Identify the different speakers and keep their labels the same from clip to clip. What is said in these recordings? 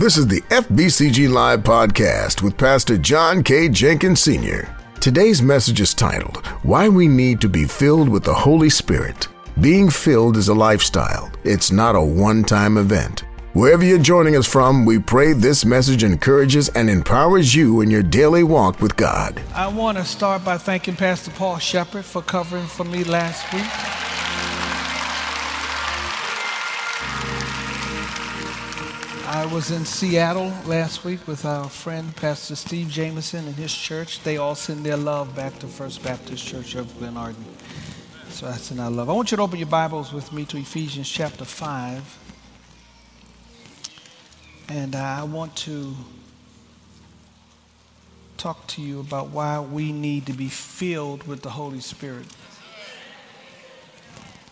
Speaker 1: This is the FBCG Live podcast with Pastor John K. Jenkins Sr. Today's message is titled, Why We Need to Be Filled with the Holy Spirit. Being filled is a lifestyle, it's not a one time event. Wherever you're joining us from, we pray this message encourages and empowers you in your daily walk with God.
Speaker 2: I want to start by thanking Pastor Paul Shepard for covering for me last week. I was in Seattle last week with our friend Pastor Steve Jameson and his church. They all send their love back to First Baptist Church of Glenarden. So I send our love. I want you to open your Bibles with me to Ephesians chapter 5. And I want to talk to you about why we need to be filled with the Holy Spirit.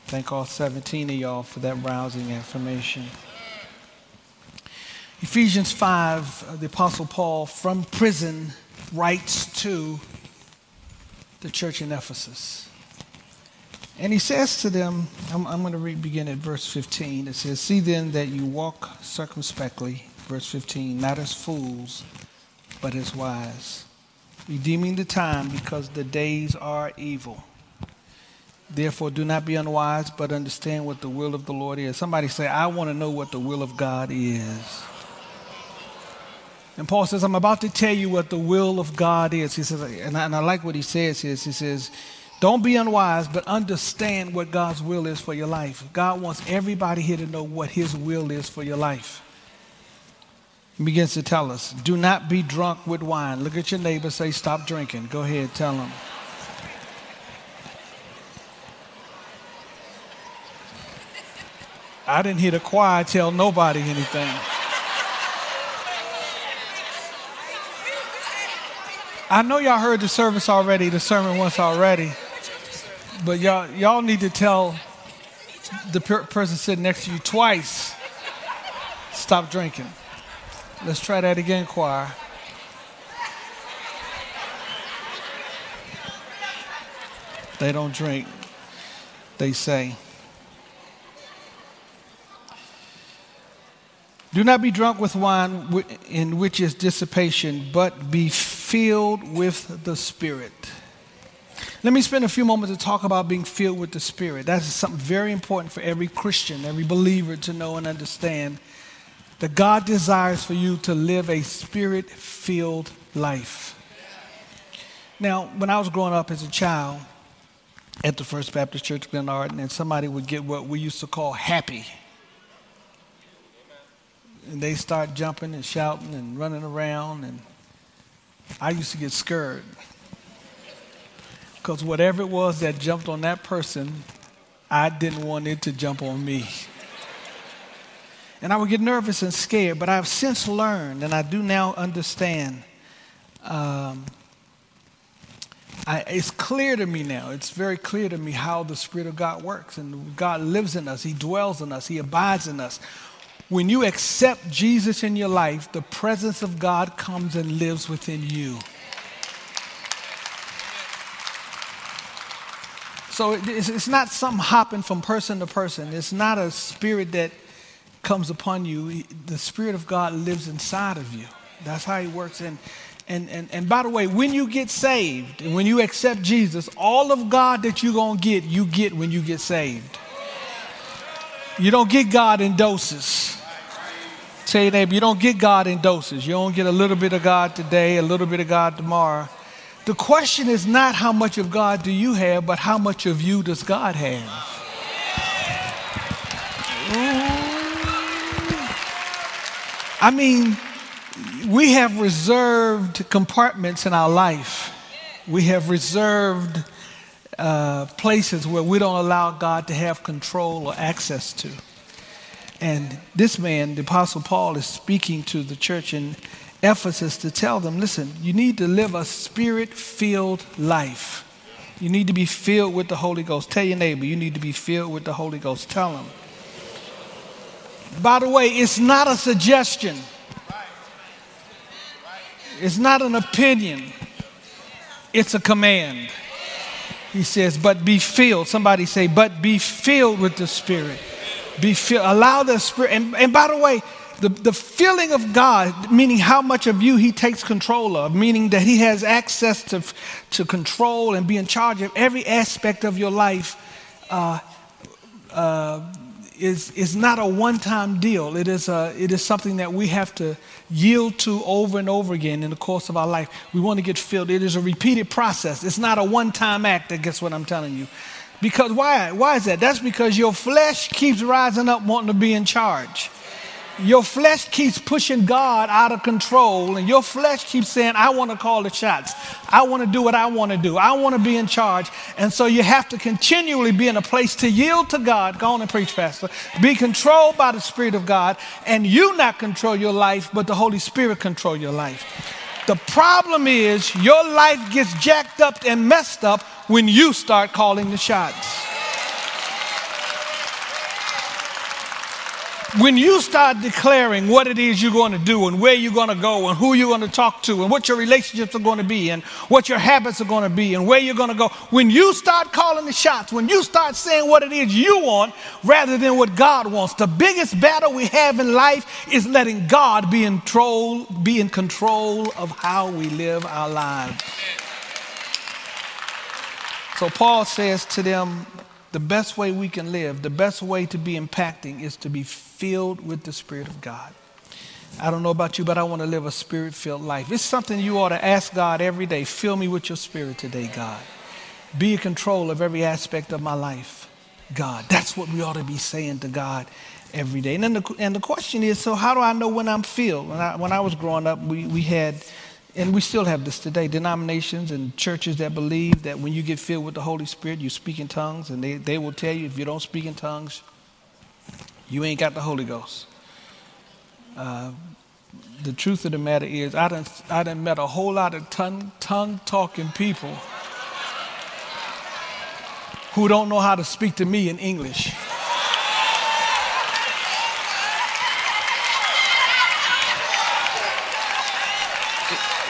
Speaker 2: Thank all 17 of y'all for that rousing information. Ephesians 5, uh, the Apostle Paul from prison writes to the church in Ephesus. And he says to them, I'm, I'm going to read, begin at verse 15. It says, See then that you walk circumspectly, verse 15, not as fools, but as wise, redeeming the time because the days are evil. Therefore, do not be unwise, but understand what the will of the Lord is. Somebody say, I want to know what the will of God is. And Paul says, I'm about to tell you what the will of God is. He says, and I, and I like what he says here. He says, don't be unwise, but understand what God's will is for your life. God wants everybody here to know what his will is for your life. He begins to tell us, do not be drunk with wine. Look at your neighbor, say, stop drinking. Go ahead, tell him. I didn't hear the choir tell nobody anything. I know y'all heard the service already, the sermon once already, but y'all, y'all need to tell the per- person sitting next to you twice stop drinking. Let's try that again, choir. They don't drink, they say. Do not be drunk with wine in which is dissipation, but be filled with the Spirit. Let me spend a few moments to talk about being filled with the Spirit. That is something very important for every Christian, every believer to know and understand that God desires for you to live a spirit filled life. Now, when I was growing up as a child at the First Baptist Church, Glenarden, and somebody would get what we used to call happy and they start jumping and shouting and running around and I used to get scared. Because whatever it was that jumped on that person, I didn't want it to jump on me. And I would get nervous and scared, but I've since learned, and I do now understand. Um, I, it's clear to me now, it's very clear to me how the Spirit of God works. And God lives in us, He dwells in us, He abides in us. When you accept Jesus in your life, the presence of God comes and lives within you. So it's not something hopping from person to person. It's not a spirit that comes upon you. The Spirit of God lives inside of you. That's how He works. And, and, and, and by the way, when you get saved and when you accept Jesus, all of God that you're going to get, you get when you get saved. You don't get God in doses. Say your neighbor, you don't get God in doses. You don't get a little bit of God today, a little bit of God tomorrow. The question is not how much of God do you have, but how much of you does God have? I mean, we have reserved compartments in our life. We have reserved uh, places where we don't allow God to have control or access to. And this man, the Apostle Paul, is speaking to the church in Ephesus to tell them listen, you need to live a spirit filled life. You need to be filled with the Holy Ghost. Tell your neighbor, you need to be filled with the Holy Ghost. Tell them. By the way, it's not a suggestion, it's not an opinion, it's a command. He says, but be filled. Somebody say, but be filled with the Spirit. Be filled. Allow the Spirit. And, and by the way, the, the feeling of God, meaning how much of you He takes control of, meaning that He has access to, to control and be in charge of every aspect of your life, uh, uh, is, is not a one time deal. It is, a, it is something that we have to yield to over and over again in the course of our life. We want to get filled. It is a repeated process. It's not a one time act, I guess what I'm telling you. Because why? Why is that? That's because your flesh keeps rising up wanting to be in charge. Your flesh keeps pushing God out of control, and your flesh keeps saying, I want to call the shots. I want to do what I want to do. I want to be in charge. And so you have to continually be in a place to yield to God. Go on and preach, Pastor. Be controlled by the Spirit of God, and you not control your life, but the Holy Spirit control your life. The problem is your life gets jacked up and messed up when you start calling the shots. When you start declaring what it is you're going to do and where you're going to go and who you're going to talk to and what your relationships are going to be and what your habits are going to be and where you're going to go, when you start calling the shots, when you start saying what it is you want rather than what God wants, the biggest battle we have in life is letting God be in control, be in control of how we live our lives. So Paul says to them, the best way we can live, the best way to be impacting is to be filled with the Spirit of God. I don't know about you, but I want to live a spirit filled life. It's something you ought to ask God every day. Fill me with your spirit today, God. Be in control of every aspect of my life, God. That's what we ought to be saying to God every day. And then the, and the question is so, how do I know when I'm filled? When I, when I was growing up, we, we had and we still have this today denominations and churches that believe that when you get filled with the Holy Spirit, you speak in tongues, and they, they will tell you if you don't speak in tongues, you ain't got the Holy Ghost. Uh, the truth of the matter is, I done, I done met a whole lot of tongue, tongue talking people who don't know how to speak to me in English.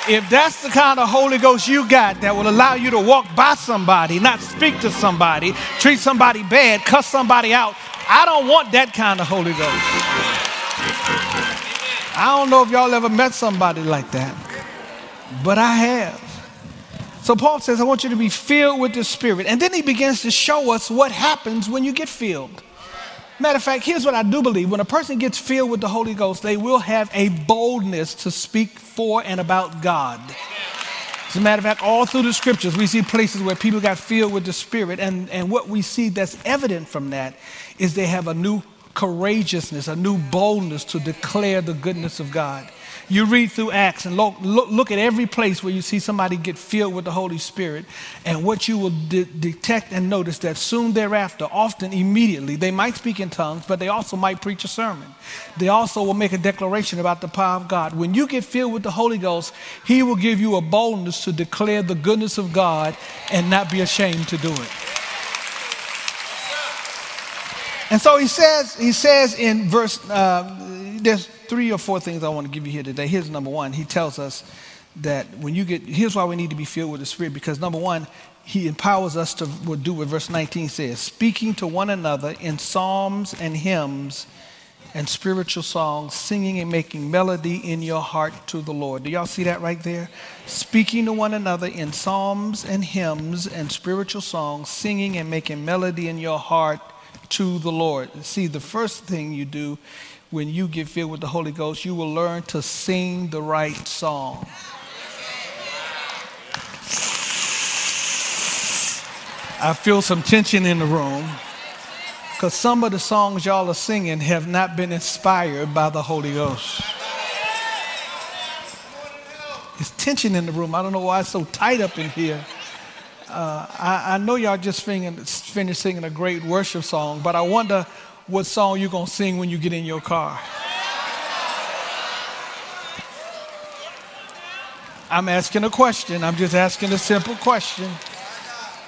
Speaker 2: If that's the kind of Holy Ghost you got that will allow you to walk by somebody, not speak to somebody, treat somebody bad, cuss somebody out, I don't want that kind of Holy Ghost. I don't know if y'all ever met somebody like that, but I have. So Paul says, I want you to be filled with the Spirit. And then he begins to show us what happens when you get filled. Matter of fact, here's what I do believe when a person gets filled with the Holy Ghost, they will have a boldness to speak for and about God. As a matter of fact, all through the scriptures, we see places where people got filled with the Spirit. And, and what we see that's evident from that is they have a new courageousness, a new boldness to declare the goodness of God. You read through Acts and look, look, look, at every place where you see somebody get filled with the Holy Spirit, and what you will de- detect and notice that soon thereafter, often immediately, they might speak in tongues, but they also might preach a sermon. They also will make a declaration about the power of God. When you get filled with the Holy Ghost, He will give you a boldness to declare the goodness of God and not be ashamed to do it. And so he says, he says in verse, uh, there's three or four things I want to give you here today. Here's number one. He tells us that when you get, here's why we need to be filled with the Spirit, because number one, he empowers us to do what verse 19 says speaking to one another in psalms and hymns and spiritual songs, singing and making melody in your heart to the Lord. Do y'all see that right there? Speaking to one another in psalms and hymns and spiritual songs, singing and making melody in your heart to the Lord. See, the first thing you do when you get filled with the Holy Ghost, you will learn to sing the right song. I feel some tension in the room because some of the songs y'all are singing have not been inspired by the Holy Ghost. There's tension in the room. I don't know why it's so tight up in here. Uh, I, I, know y'all just finished singing a great worship song, but I wonder what song you're going to sing when you get in your car. I'm asking a question. I'm just asking a simple question.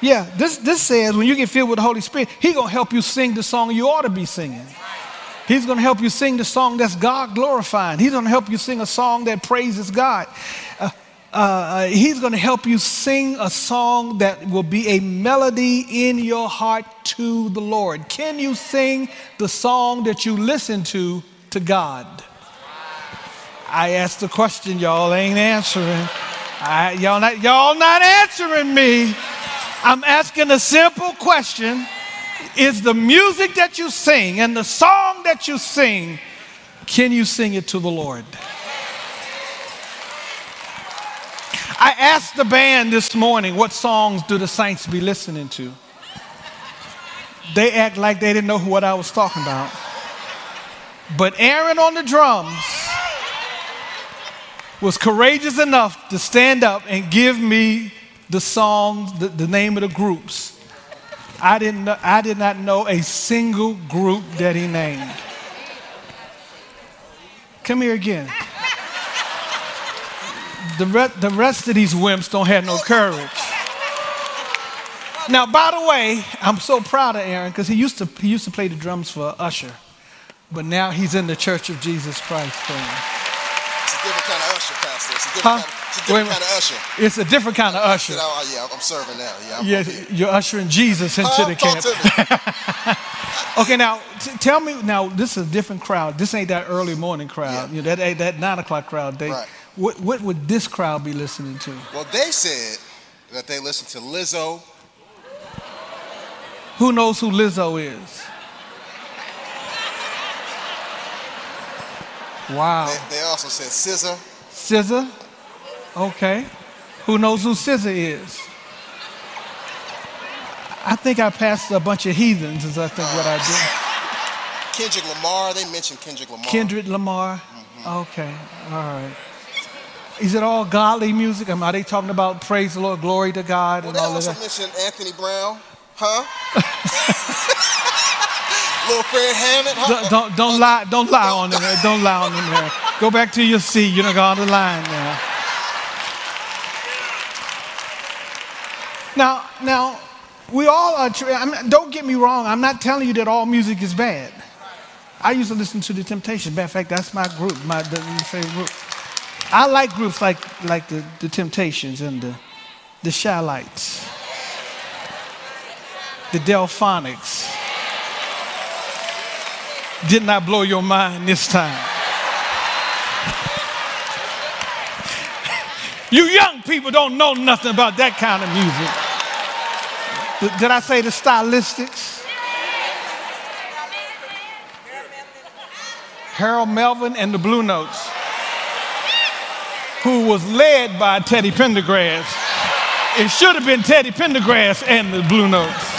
Speaker 2: Yeah, this, this says when you get filled with the Holy Spirit, He's going to help you sing the song you ought to be singing. He's going to help you sing the song that's God glorifying. He's going to help you sing a song that praises God. Uh, uh, uh, he's going to help you sing a song that will be a melody in your heart to the Lord. Can you sing the song that you listen to to God? I asked the question, y'all ain't answering. I, y'all, not, y'all not answering me. I'm asking a simple question. Is the music that you sing and the song that you sing, can you sing it to the Lord? I asked the band this morning, what songs do the saints be listening to? They act like they didn't know what I was talking about. But Aaron on the drums was courageous enough to stand up and give me the songs, the, the name of the groups. I, didn't know, I did not know a single group that he named. Come here again. The, re- the rest of these wimps don't have no courage. Now, by the way, I'm so proud of Aaron because he used to he used to play the drums for Usher, but now he's in the Church of Jesus Christ.
Speaker 3: It's a different kind of Usher, Pastor. It's a different,
Speaker 2: Huh?
Speaker 3: kind, of, it's a different kind of Usher.
Speaker 2: It's a different kind of
Speaker 3: I
Speaker 2: Usher.
Speaker 3: said, oh, yeah, I'm serving now. Yeah, I'm
Speaker 2: Yeah, you're ushering Jesus into
Speaker 3: Huh?
Speaker 2: the
Speaker 3: Talk
Speaker 2: camp.
Speaker 3: to me.
Speaker 2: Okay, now t- tell me. Now this is a different crowd. This ain't that early morning crowd.
Speaker 3: Yeah.
Speaker 2: You know, that that nine o'clock crowd. They,
Speaker 3: Right.
Speaker 2: What, what would this crowd be listening to?
Speaker 3: Well, they said that they listen to Lizzo.
Speaker 2: Who knows who Lizzo is? Wow.
Speaker 3: They, they also said SZA.
Speaker 2: SZA? Okay. Who knows who SZA is? I think I passed a bunch of heathens, is I think what I did.
Speaker 3: Oh, Kendrick Lamar. They mentioned Kendrick Lamar.
Speaker 2: Kendrick Lamar? Mm-hmm. Okay, all right. Is it all godly music? I mean, are they talking about praise the Lord, glory to God,
Speaker 3: Well,
Speaker 2: and all of
Speaker 3: also
Speaker 2: that?
Speaker 3: mentioned Anthony Brown. Huh? Little Fred Hammond. Huh?
Speaker 2: Don't, don't, don't lie, don't lie on them there. Don't lie on them there. Go back to your seat. You don't go on the line now. Now, now, we all are. Tra- I mean, don't get me wrong. I'm not telling you that all music is bad. I used to listen to the Temptations. Matter of fact, that's my group, my my favorite group. I like groups like like the, the Temptations and the the Chi-Lites, the Delfonics. Did not blow your mind this time. You young people don't know nothing about that kind of music. Did I say the stylistics? Harold Melvin and the Blue Notes, who was led by Teddy Pendergrass. It should have been Teddy Pendergrass and the Blue Notes.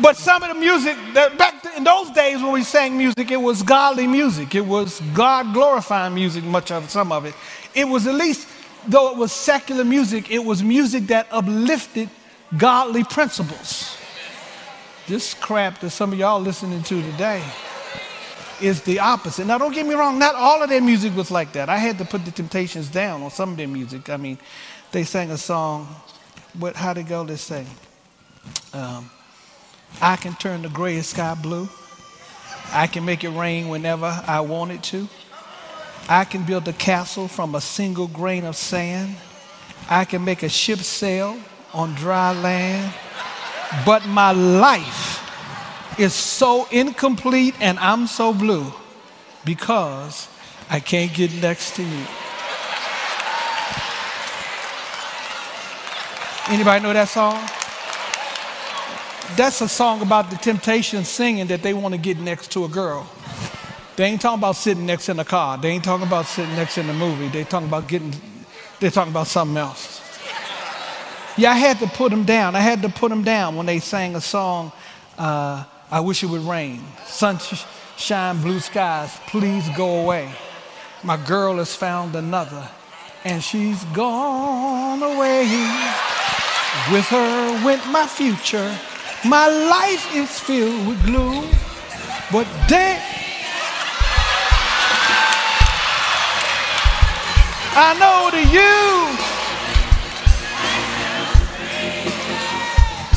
Speaker 2: But some of the music, back in those days when we sang music, it was godly music. It was God glorifying music, much of some of it. It was at least, though it was secular music, it was music that uplifted godly principles. This crap that some of y'all listening to today is the opposite. Now, don't get me wrong, not all of their music was like that. I had to put the Temptations down on some of their music. I mean, they sang a song, what, how'd it go? Let's say, um, I can turn the gray sky blue. I can make it rain whenever I want it to. I can build a castle from a single grain of sand. I can make a ship sail on dry land. But my life is so incomplete and I'm so blue because I can't get next to you. Anybody know that song? That's a song about the temptation singing that they want to get next to a girl. They ain't talking about sitting next in a car. They ain't talking about sitting next in a movie. They talking about getting, they're talking about something else. Yeah, I had to put them down. I had to put them down when they sang a song, uh, I Wish It Would Rain. Sunshine, blue skies, please go away. My girl has found another, and she's gone away. With her went my future. My life is filled with gloom. But damn, I know to you.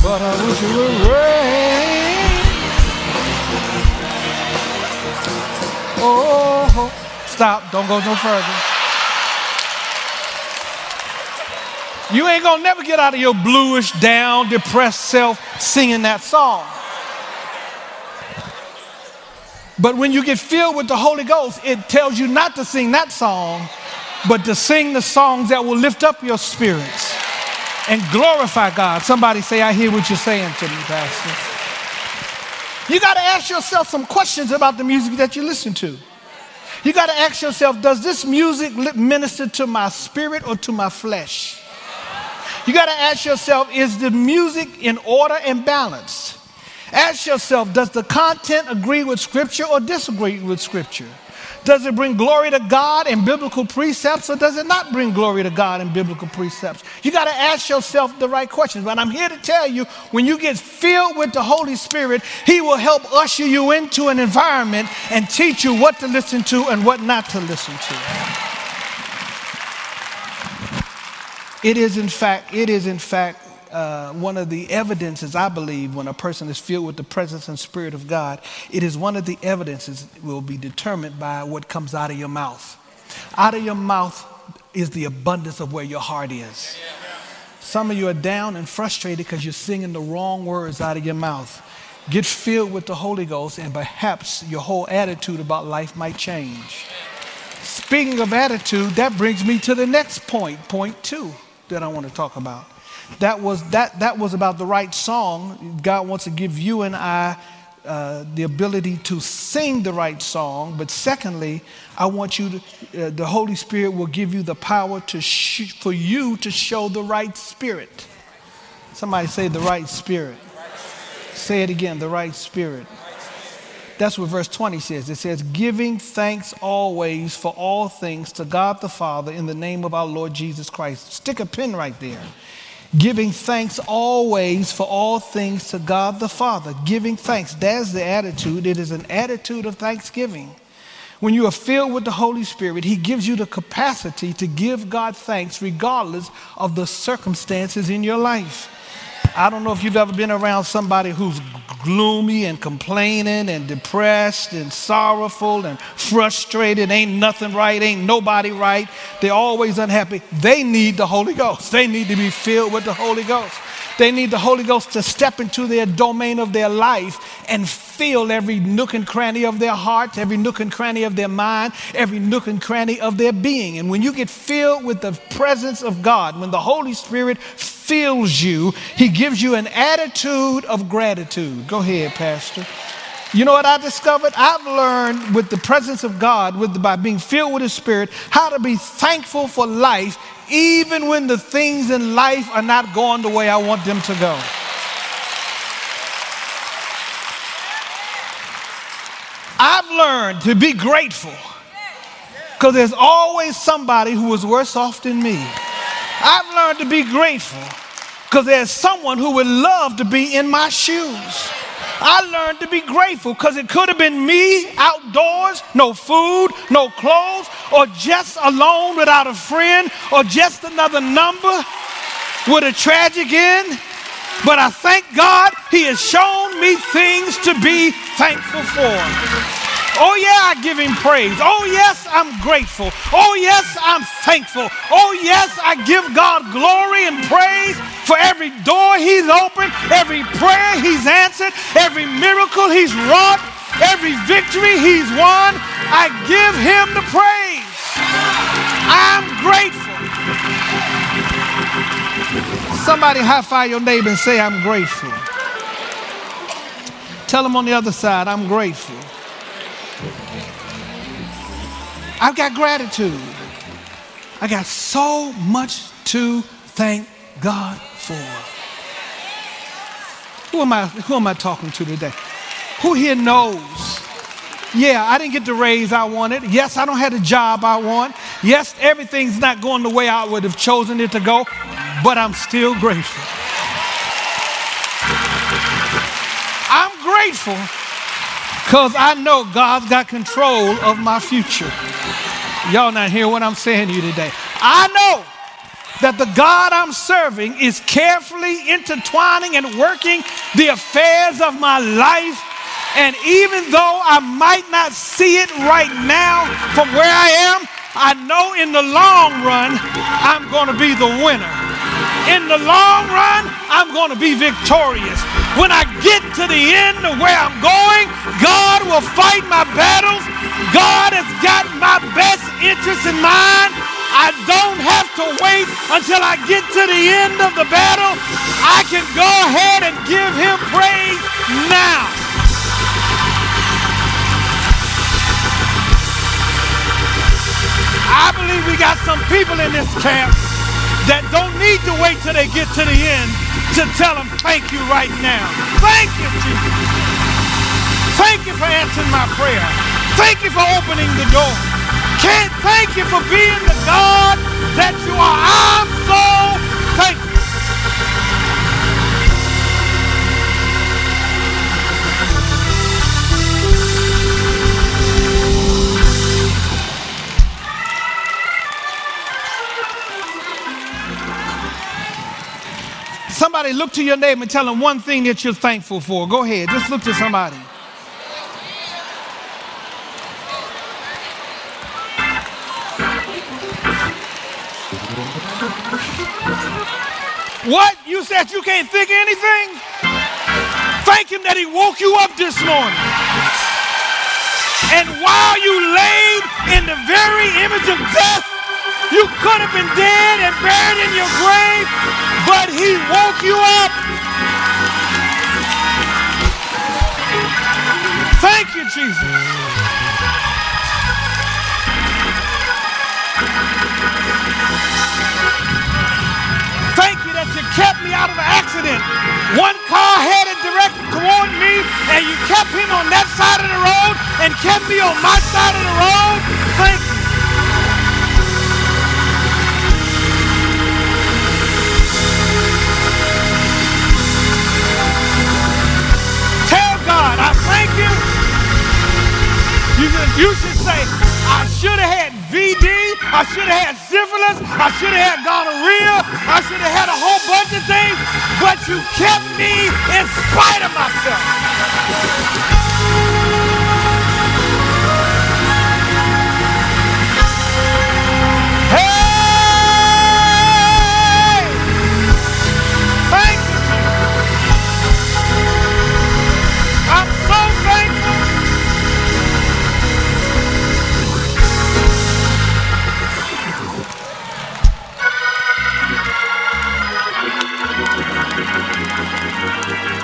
Speaker 2: But I wish it would rain. Oh, oh, stop. Don't go no further. You ain't gonna never get out of your bluish, down, depressed self singing that song. But when you get filled with the Holy Ghost, it tells you not to sing that song, but to sing the songs that will lift up your spirits and glorify God. Somebody say, I hear what you're saying to me, Pastor. You got to ask yourself some questions about the music that you listen to. You got to ask yourself, does this music minister to my spirit or to my flesh? You got to ask yourself, is the music in order and balanced? Ask yourself, does the content agree with Scripture or disagree with Scripture? Does it bring glory to God in biblical precepts or does it not bring glory to God in biblical precepts? You got to ask yourself the right questions. But I'm here to tell you when you get filled with the Holy Spirit, He will help usher you into an environment and teach you what to listen to and what not to listen to. It is in fact, it is in fact uh, one of the evidences, I believe, when a person is filled with the presence and spirit of God, it is one of the evidences will be determined by what comes out of your mouth. Out of your mouth is the abundance of where your heart is. Some of you are down and frustrated because you're singing the wrong words out of your mouth. Get filled with the Holy Ghost, and perhaps your whole attitude about life might change. Speaking of attitude, that brings me to the next point, point two, that I want to talk about that was, that, that was about the right song. God wants to give you and I uh, the ability to sing the right song. But secondly, I want you to, uh, the Holy Spirit will give you the power to sh- for you to show the right spirit. Somebody say the right spirit. Say it again, the right spirit. That's what verse 20 says. It says, giving thanks always for all things to God the Father in the name of our Lord Jesus Christ. Stick a pin right there giving thanks always for all things to God the Father. Giving thanks. That's the attitude. It is an attitude of thanksgiving. When you are filled with the Holy Spirit, He gives you the capacity to give God thanks regardless of the circumstances in your life. I don't know if you've ever been around somebody who's gloomy and complaining and depressed and sorrowful and frustrated. Ain't nothing right, ain't nobody right. They're always unhappy. They need the Holy Ghost. They need to be filled with the Holy Ghost. They need the Holy Ghost to step into their domain of their life and fill every nook and cranny of their heart, every nook and cranny of their mind, every nook and cranny of their being. And when you get filled with the presence of God, when the Holy Spirit fills you, He gives you an attitude of gratitude. Go ahead, Pastor. You know what I discovered? I've learned with the presence of God, with the, by being filled with His Spirit, how to be thankful for life, even when the things in life are not going the way I want them to go. I've learned to be grateful because there's always somebody who is worse off than me. I've learned to be grateful because there's someone who would love to be in my shoes. I learned to be grateful because it could have been me outdoors, no food, no clothes, or just alone without a friend, or just another number with a tragic end. But I thank God He has shown me things to be thankful for. Oh, yeah, I give him praise. Oh, yes, I'm grateful. Oh, yes, I'm thankful. Oh, yes, I give God glory and praise for every door he's opened, every prayer he's answered, every miracle he's wrought, every victory he's won. I give him the praise. I'm grateful. Somebody high five your neighbor and say, I'm grateful. Tell them on the other side, I'm grateful. I've got gratitude. I got so much to thank God for. Who am I, who am I talking to today? Who here knows? Yeah, I didn't get the raise I wanted. Yes, I don't have the job I want. Yes, everything's not going the way I would have chosen it to go, but I'm still grateful. I'm grateful because I know God's got control of my future. Y'all not hear what I'm saying to you today. I know that the God I'm serving is carefully intertwining and working the affairs of my life. And even though I might not see it right now from where I am, I know in the long run I'm going to be the winner. In the long run, I'm going to be victorious. When I get to the end of where I'm going, God will fight my battles. God has got my best interests in mind. I don't have to wait until I get to the end of the battle. I can go ahead and give him praise now. I believe we got some people in this camp that don't need to wait till they get to the end to tell them thank you right now. Thank you, Jesus. Thank you for answering my prayer. Thank you for opening the door. Can't thank you for being the God that you are. I'm so thankful. Somebody look to your neighbor and tell them one thing that you're thankful for. Go ahead, just look to somebody. What? You said you can't think anything? Thank him that he woke you up this morning. And while you laid in the very image of death, you could have been dead and buried in your grave, but he woke you up. Thank you, Jesus. Kept me out of an accident. One car headed directly toward me, and you kept him on that side of the road and kept me on my side of the road. Thank you. Tell God, I thank you. You should, say, I should have had VD. I should have had I should have had gonorrhea. I should have had a whole bunch of things. But you kept me in spite of myself.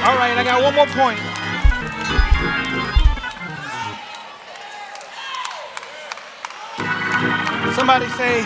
Speaker 2: All right, I got one more point. Somebody say,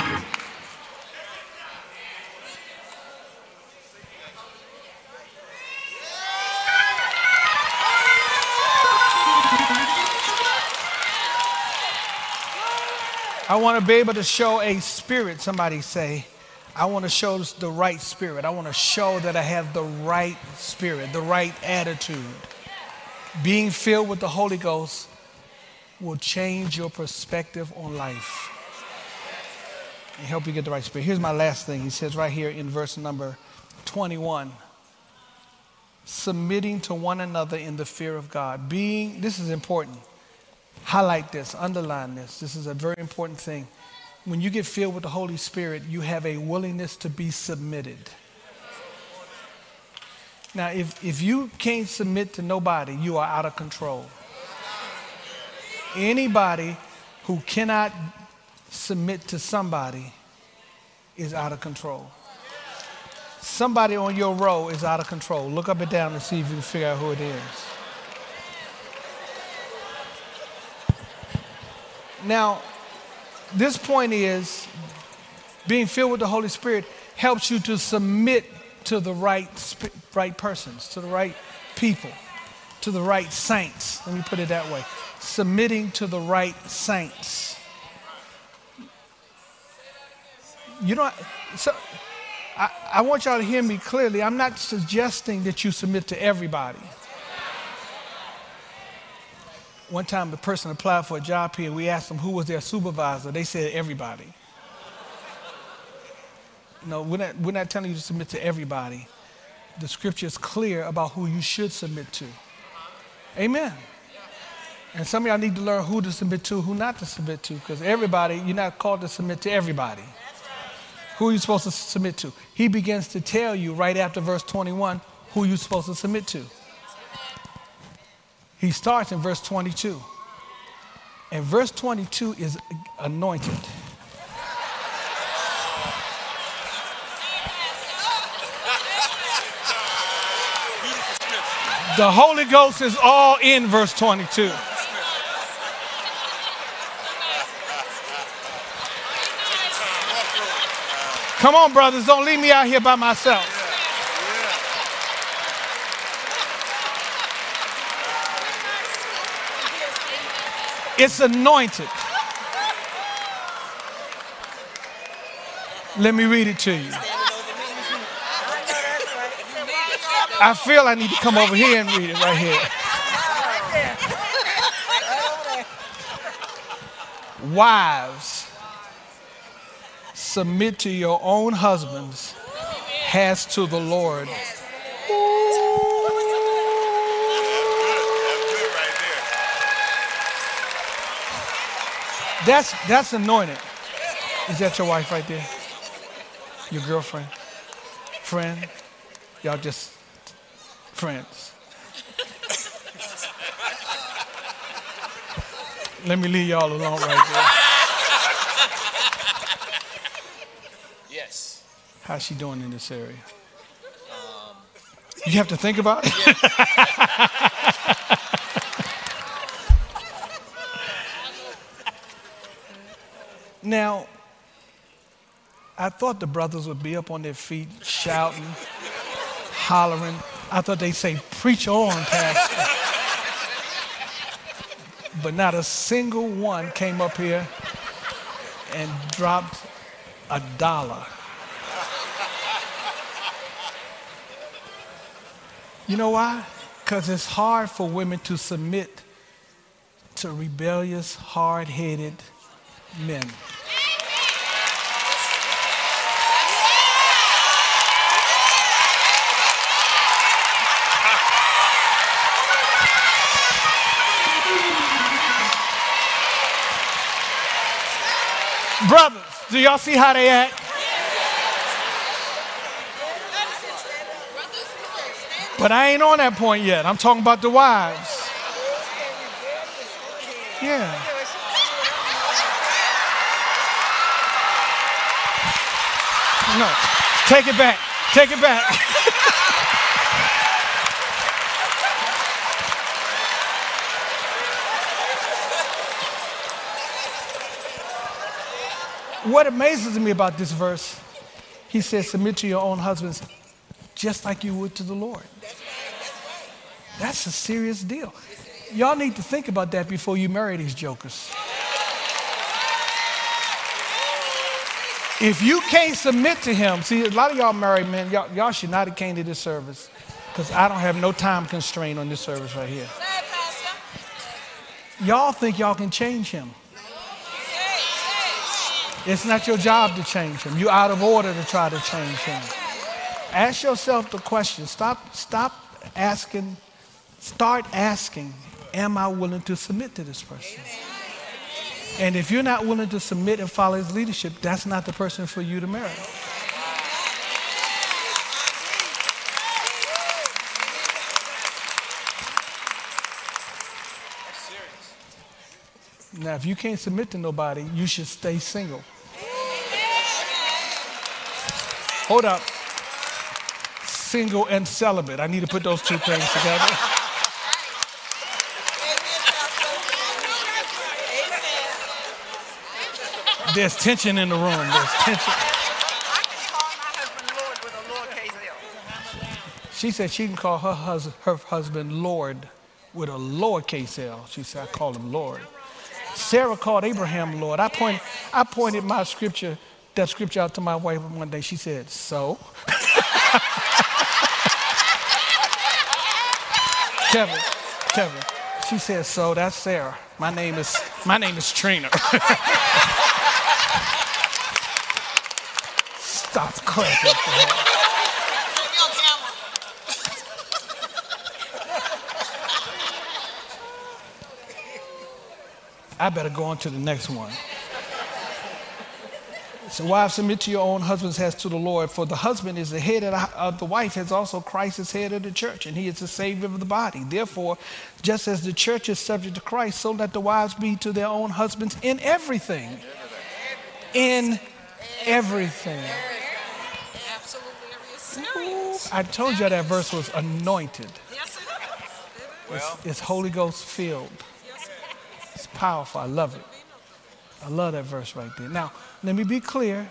Speaker 2: I want to be able to show a spirit, somebody say, I want to show the right spirit. I want to show that I have the right spirit, the right attitude. Being filled with the Holy Ghost will change your perspective on life and help you get the right spirit. Here's my last thing. He says right here in verse number 21 submitting to one another in the fear of God. Being, this is important. Highlight this, underline this. This is a very important thing when you get filled with the Holy Spirit, you have a willingness to be submitted. Now, if, if you can't submit to nobody, you are out of control. Anybody who cannot submit to somebody is out of control. Somebody on your row is out of control. Look up and down and see if you can figure out who it is. Now, this point is being filled with the Holy Spirit helps you to submit to the right, right persons, to the right people, to the right saints. Let me put it that way. Submitting to the right saints. You know, so I, I want y'all to hear me clearly. I'm not suggesting that you submit to everybody. One time, the person applied for a job here. We asked them who was their supervisor. They said everybody. no, we're not, we're not telling you to submit to everybody. The scripture is clear about who you should submit to. Amen. And some of y'all need to learn who to submit to, who not to submit to, because everybody, you're not called to submit to everybody. Who are you supposed to submit to? He begins to tell you right after verse 21 who you're supposed to submit to. He starts in verse 22. And verse 22 is anointed. The Holy Ghost is all in verse 22. Come on, brothers, don't leave me out here by myself. It's anointed. Let me read it to you. I feel I need to come over here and read it right here. Wives, submit to your own husbands as to the Lord. That's that's anointed. Is that your wife right there? Your girlfriend? Friend? Y'all just friends. Let me leave y'all alone right there.
Speaker 3: Yes.
Speaker 2: How's she doing in this area? You have to think about it. now, I thought the brothers would be up on their feet shouting, hollering. I thought they'd say, Preach on, Pastor. but not a single one came up here and dropped a dollar. You know why? Because it's hard for women to submit to rebellious, hard headed men. Brothers, do y'all see how they act? But I ain't on that point yet. I'm talking about the wives. Yeah. No. Take it back. Take it back. what amazes me about this verse, he says, submit to your own husbands just like you would to the Lord. That's a serious deal. Y'all need to think about that before you marry these jokers. If you can't submit to him, see, a lot of y'all married men, y'all, y'all should not have came to this service because I don't have no time constraint on this service right here. Y'all think y'all can change him. It's not your job to change him. You're out of order to try to change him. Ask yourself the question. Stop, stop asking, start asking, am I willing to submit to this person? And if you're not willing to submit and follow his leadership, that's not the person for you to marry. Now, if you can't submit to nobody, you should stay single. Hold up. Single and celibate. I need to put those two things together. There's tension in the room. There's tension. She said she can call her, hus- her husband Lord with a lowercase l. She said, I call him Lord. Sarah called Abraham Lord. I, point, I pointed my scripture, that scripture out to my wife one day. She said, So? Kevin, Kevin. She said, So that's Sarah. My name is my name is Trina. Stop clapping. I better go on to the next one. So, wives, submit to your own husbands as to the Lord, for the husband is the head of the, of the wife, as also Christ is head of the church, and he is the Savior of the body. Therefore, just as the church is subject to Christ, so let the wives be to their own husbands in everything. In everything. I told you that verse was anointed. Yes, It's, it's Holy Ghost filled. It's powerful. I love it. I love that verse right there. Now, let me be clear.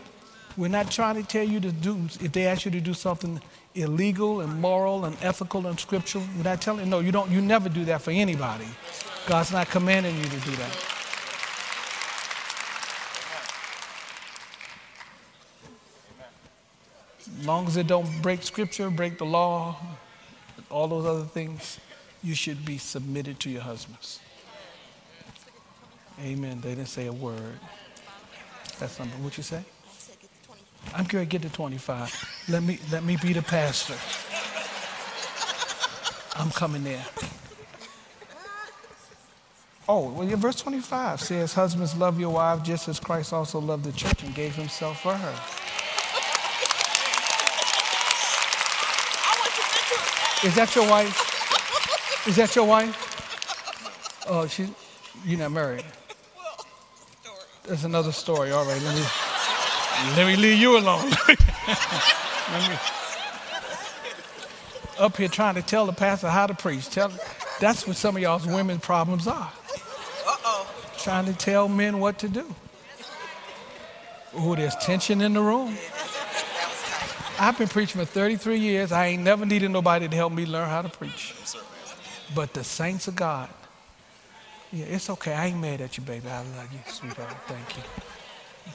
Speaker 2: We're not trying to tell you to do, if they ask you to do something illegal and moral and ethical and scriptural, we're not telling, no, you don't, you never do that for anybody. God's not commanding you to do that. As long as it don't break scripture, break the law, all those other things, you should be submitted to your husbands. Amen. They didn't say a word. That's something. What you say? I'm going to get to 25. Let me let me be the pastor. I'm coming there. Oh, well, yeah, verse 25 says, Husbands, love your wife just as Christ also loved the church and gave himself for her. Is that your wife? Is that your wife? Oh, she, you're not married. That's another story. All right, let me let me leave you alone. me, up here trying to tell the pastor how to preach. Tell, that's what some of y'all's women's problems are. Uh-oh. Trying to tell men what to do. Oh, there's tension in the room. I've been preaching for 33 years. I ain't never needed nobody to help me learn how to preach. But the saints of God, yeah, it's okay. I ain't mad at you, baby. I love you, sweetheart. Thank you.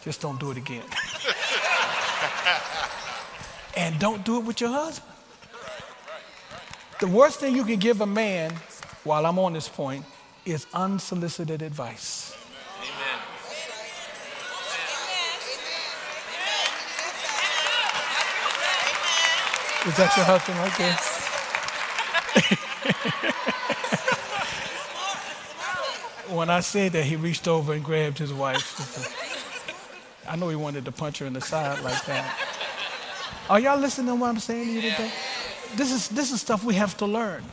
Speaker 2: Just don't do it again. and don't do it with your husband. The worst thing you can give a man, while I'm on this point, is unsolicited advice. Is that your husband right there? when I said that, he reached over and grabbed his wife. I know he wanted to punch her in the side like that. Are y'all listening to what I'm saying to you today? This is, this is stuff we have to learn.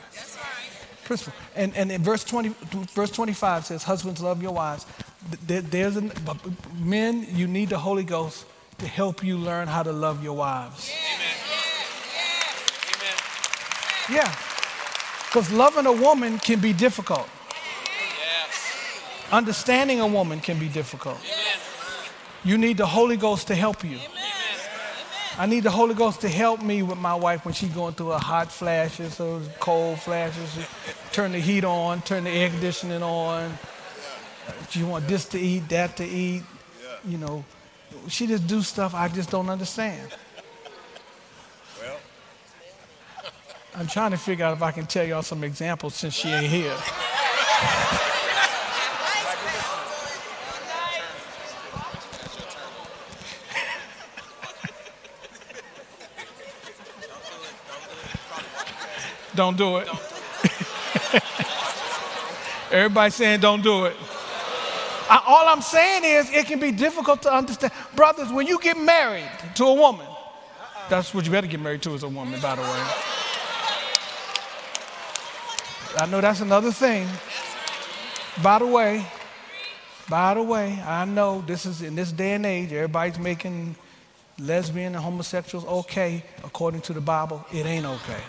Speaker 2: Principle. And, and in verse, 20, verse 25 says, Husbands, love your wives. There, there's an, men, you need the Holy Ghost to help you learn how to love your wives. Yeah. Because loving a woman can be difficult. Yes. Understanding a woman can be difficult. Amen. You need the Holy Ghost to help you. Amen. I need the Holy Ghost to help me with my wife when she's going through her hot flashes or cold flashes. Turn the heat on, turn the air conditioning on. She want this to eat, that to eat. You know, she just do stuff I just don't understand. I'm trying to figure out if I can tell y'all some examples since she ain't here. don't do it. Everybody saying don't do it. I, all I'm saying is it can be difficult to understand. Brothers, when you get married to a woman, that's what you better get married to as a woman, by the way. I know that's another thing. By the way, by the way, I know this is in this day and age, everybody's making lesbian and homosexuals okay according to the Bible. It ain't okay.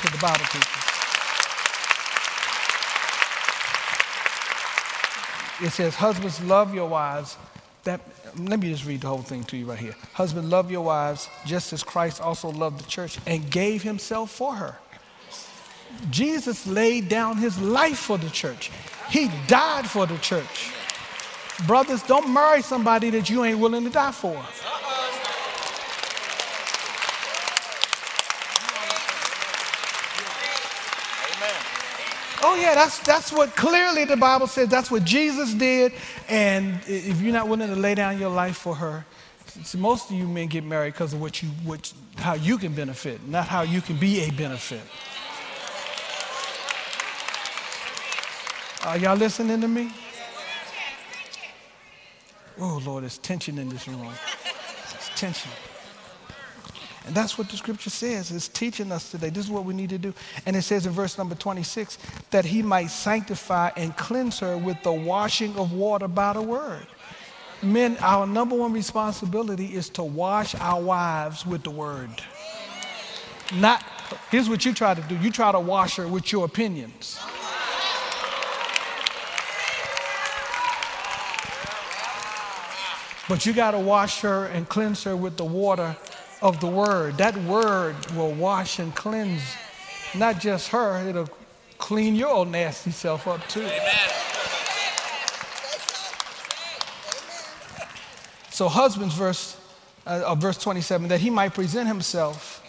Speaker 2: To the Bible teaches. It says, Husbands, love your wives. That, let me just read the whole thing to you right here. Husband, love your wives just as Christ also loved the church and gave himself for her Jesus laid down his life for the church. He died for the church. Brothers, don't marry somebody that you ain't willing to die for. Oh yeah, that's that's what clearly the Bible says. That's what Jesus did. And if you're not willing to lay down your life for her, see, most of you men get married because of what you, what, how you can benefit, not how you can be a benefit. Are y'all listening to me? Oh, Lord, there's tension in this room. It's tension. And that's what the scripture says. It's teaching us today. This is what we need to do. And it says in verse number 26 that he might sanctify and cleanse her with the washing of water by the word. Men, our number one responsibility is to wash our wives with the word. Not, here's what you try to do you try to wash her with your opinions. But you got to wash her and cleanse her with the water of the word. That word will wash and cleanse not just her, it'll clean your old nasty self up too. Amen. So, husband's verse, uh, verse 27, that he might present himself,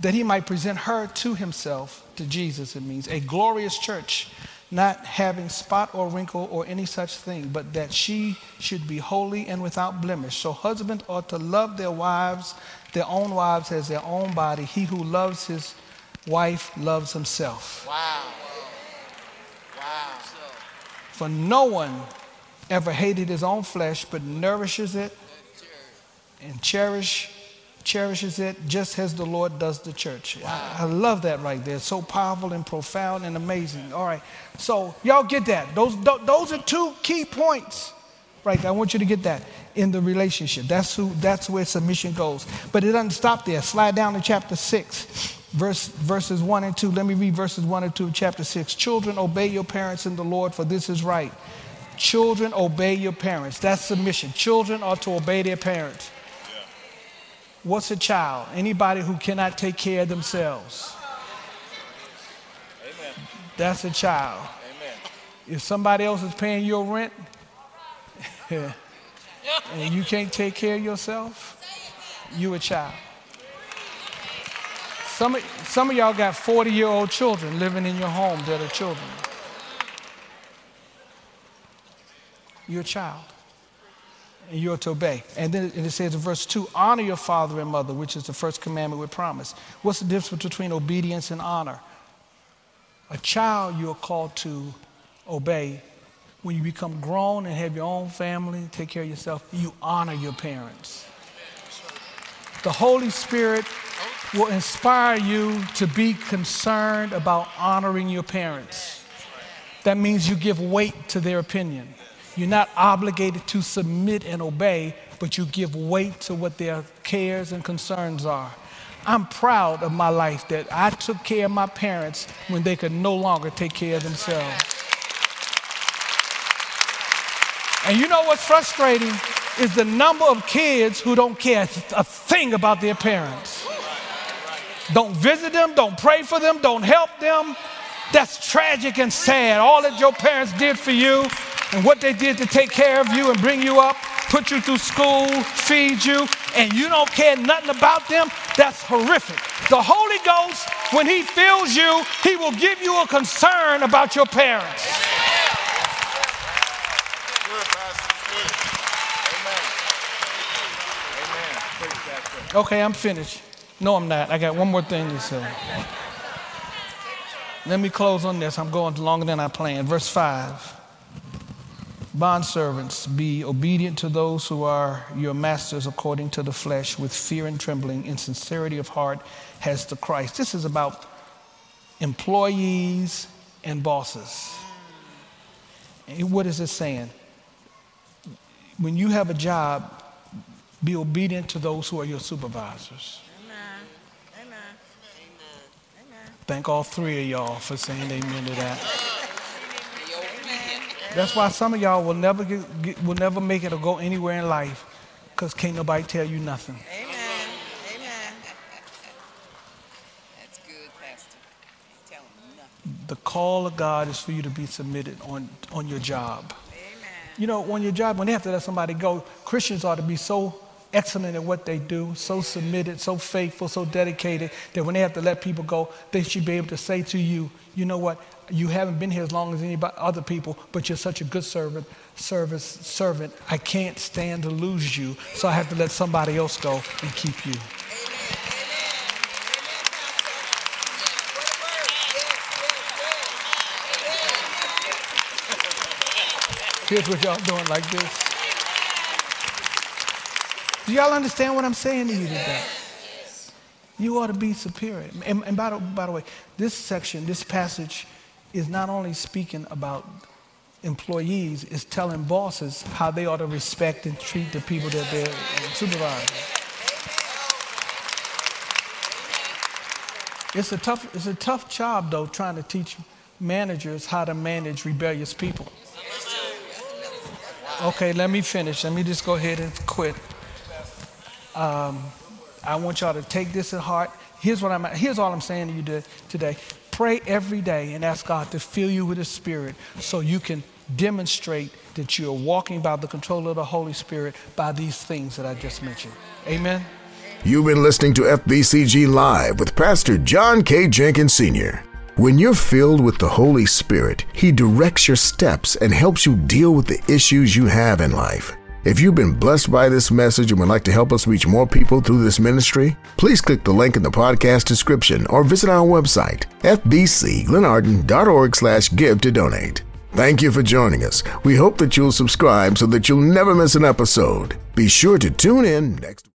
Speaker 2: that he might present her to himself, to Jesus, it means, a glorious church not having spot or wrinkle or any such thing, but that she should be holy and without blemish. So husbands ought to love their wives, their own wives as their own body. He who loves his wife loves himself.
Speaker 3: Wow. Wow.
Speaker 2: For no one ever hated his own flesh, but nourishes it and cherish cherishes it just as the Lord does the church. Wow. I, love that right there. So powerful and profound and amazing. All right. So, y'all get that. Those, those are two key points. Right. there. I want you to get that in the relationship. That's who that's where submission goes. But it doesn't stop there. Slide down to chapter 6. Verse, verses 1 and 2. Let me read verses 1 and 2 of chapter 6. Children, obey your parents in the Lord, for this is right. Children, obey your parents. That's submission. Children are to obey their parents. What's a child? Anybody who cannot take care of themselves. Amen. That's a child. Amen. If somebody else is paying your rent and you can't take care of yourself, you a child. Some of, some of y'all got 40 year old children living in your home that are children. You're a child and you're to obey. And then it says in verse 2 honor your father and mother, which is the first commandment with promise. What's the difference between obedience and honor? A child you're called to obey. When you become grown and have your own family, take care of yourself, you honor your parents. The Holy Spirit will inspire you to be concerned about honoring your parents. That means you give weight to their opinion. You're not obligated to submit and obey, but you give weight to what their cares and concerns are. I'm proud of my life that I took care of my parents when they could no longer take care of themselves. And you know what's frustrating is the number of kids who don't care a thing about their parents. Don't visit them, don't pray for them, don't help them. That's tragic and sad. All that your parents did for you and what they did to take care of you and bring you up, put you through school, feed you, and you don't care nothing about them, that's horrific. The Holy Ghost, when He fills you, He will give you a concern about your parents. Okay, I'm finished. No, I'm not. I got one more thing to say. Let me close on this. I'm going longer than I planned. Verse 5. Bondservants, be obedient to those who are your masters according to the flesh, with fear and trembling, in sincerity of heart, as to Christ. This is about employees and bosses. And what is it saying? When you have a job, be obedient to those who are your supervisors. Amen. Amen. Amen. Thank all three of y'all for saying amen to that. That's why some of y'all will never get, get, will never make it or go anywhere in life because can't nobody tell you nothing.
Speaker 4: Amen. Amen. That's good, Pastor. Tell them nothing.
Speaker 2: The call of God is for you to be submitted on, on your job. Amen. You know, on your job, when they have to let somebody go, Christians ought to be so excellent at what they do, so submitted, so faithful, so dedicated that when they have to let people go, they should be able to say to you, you know what, you haven't been here as long as any other people, but you're such a good servant, service servant. I can't stand to lose you, so I have to let somebody else go and keep you. Here's what y'all doing like this. Do y'all understand what I'm saying to you today? You ought to be superior. And, and by, the, by the way, this section, this passage is not only speaking about employees, it's telling bosses how they ought to respect and treat the people that they're supervising. It's a tough, it's a tough job, though, trying to teach managers how to manage rebellious people. Okay, let me finish. Let me just go ahead and quit. Um, I want y'all to take this at heart. Here's what I'm. Here's all I'm saying to you today. Pray every day and ask God to fill you with His Spirit, so you can demonstrate that you are walking by the control of the Holy Spirit by these things that I just mentioned. Amen.
Speaker 1: You've been listening to FBCG Live with Pastor John K. Jenkins Sr. When you're filled with the Holy Spirit, He directs your steps and helps you deal with the issues you have in life. If you've been blessed by this message and would like to help us reach more people through this ministry, please click the link in the podcast description or visit our website, fbcglenarden.org slash give to donate. Thank you for joining us. We hope that you'll subscribe so that you'll never miss an episode. Be sure to tune in next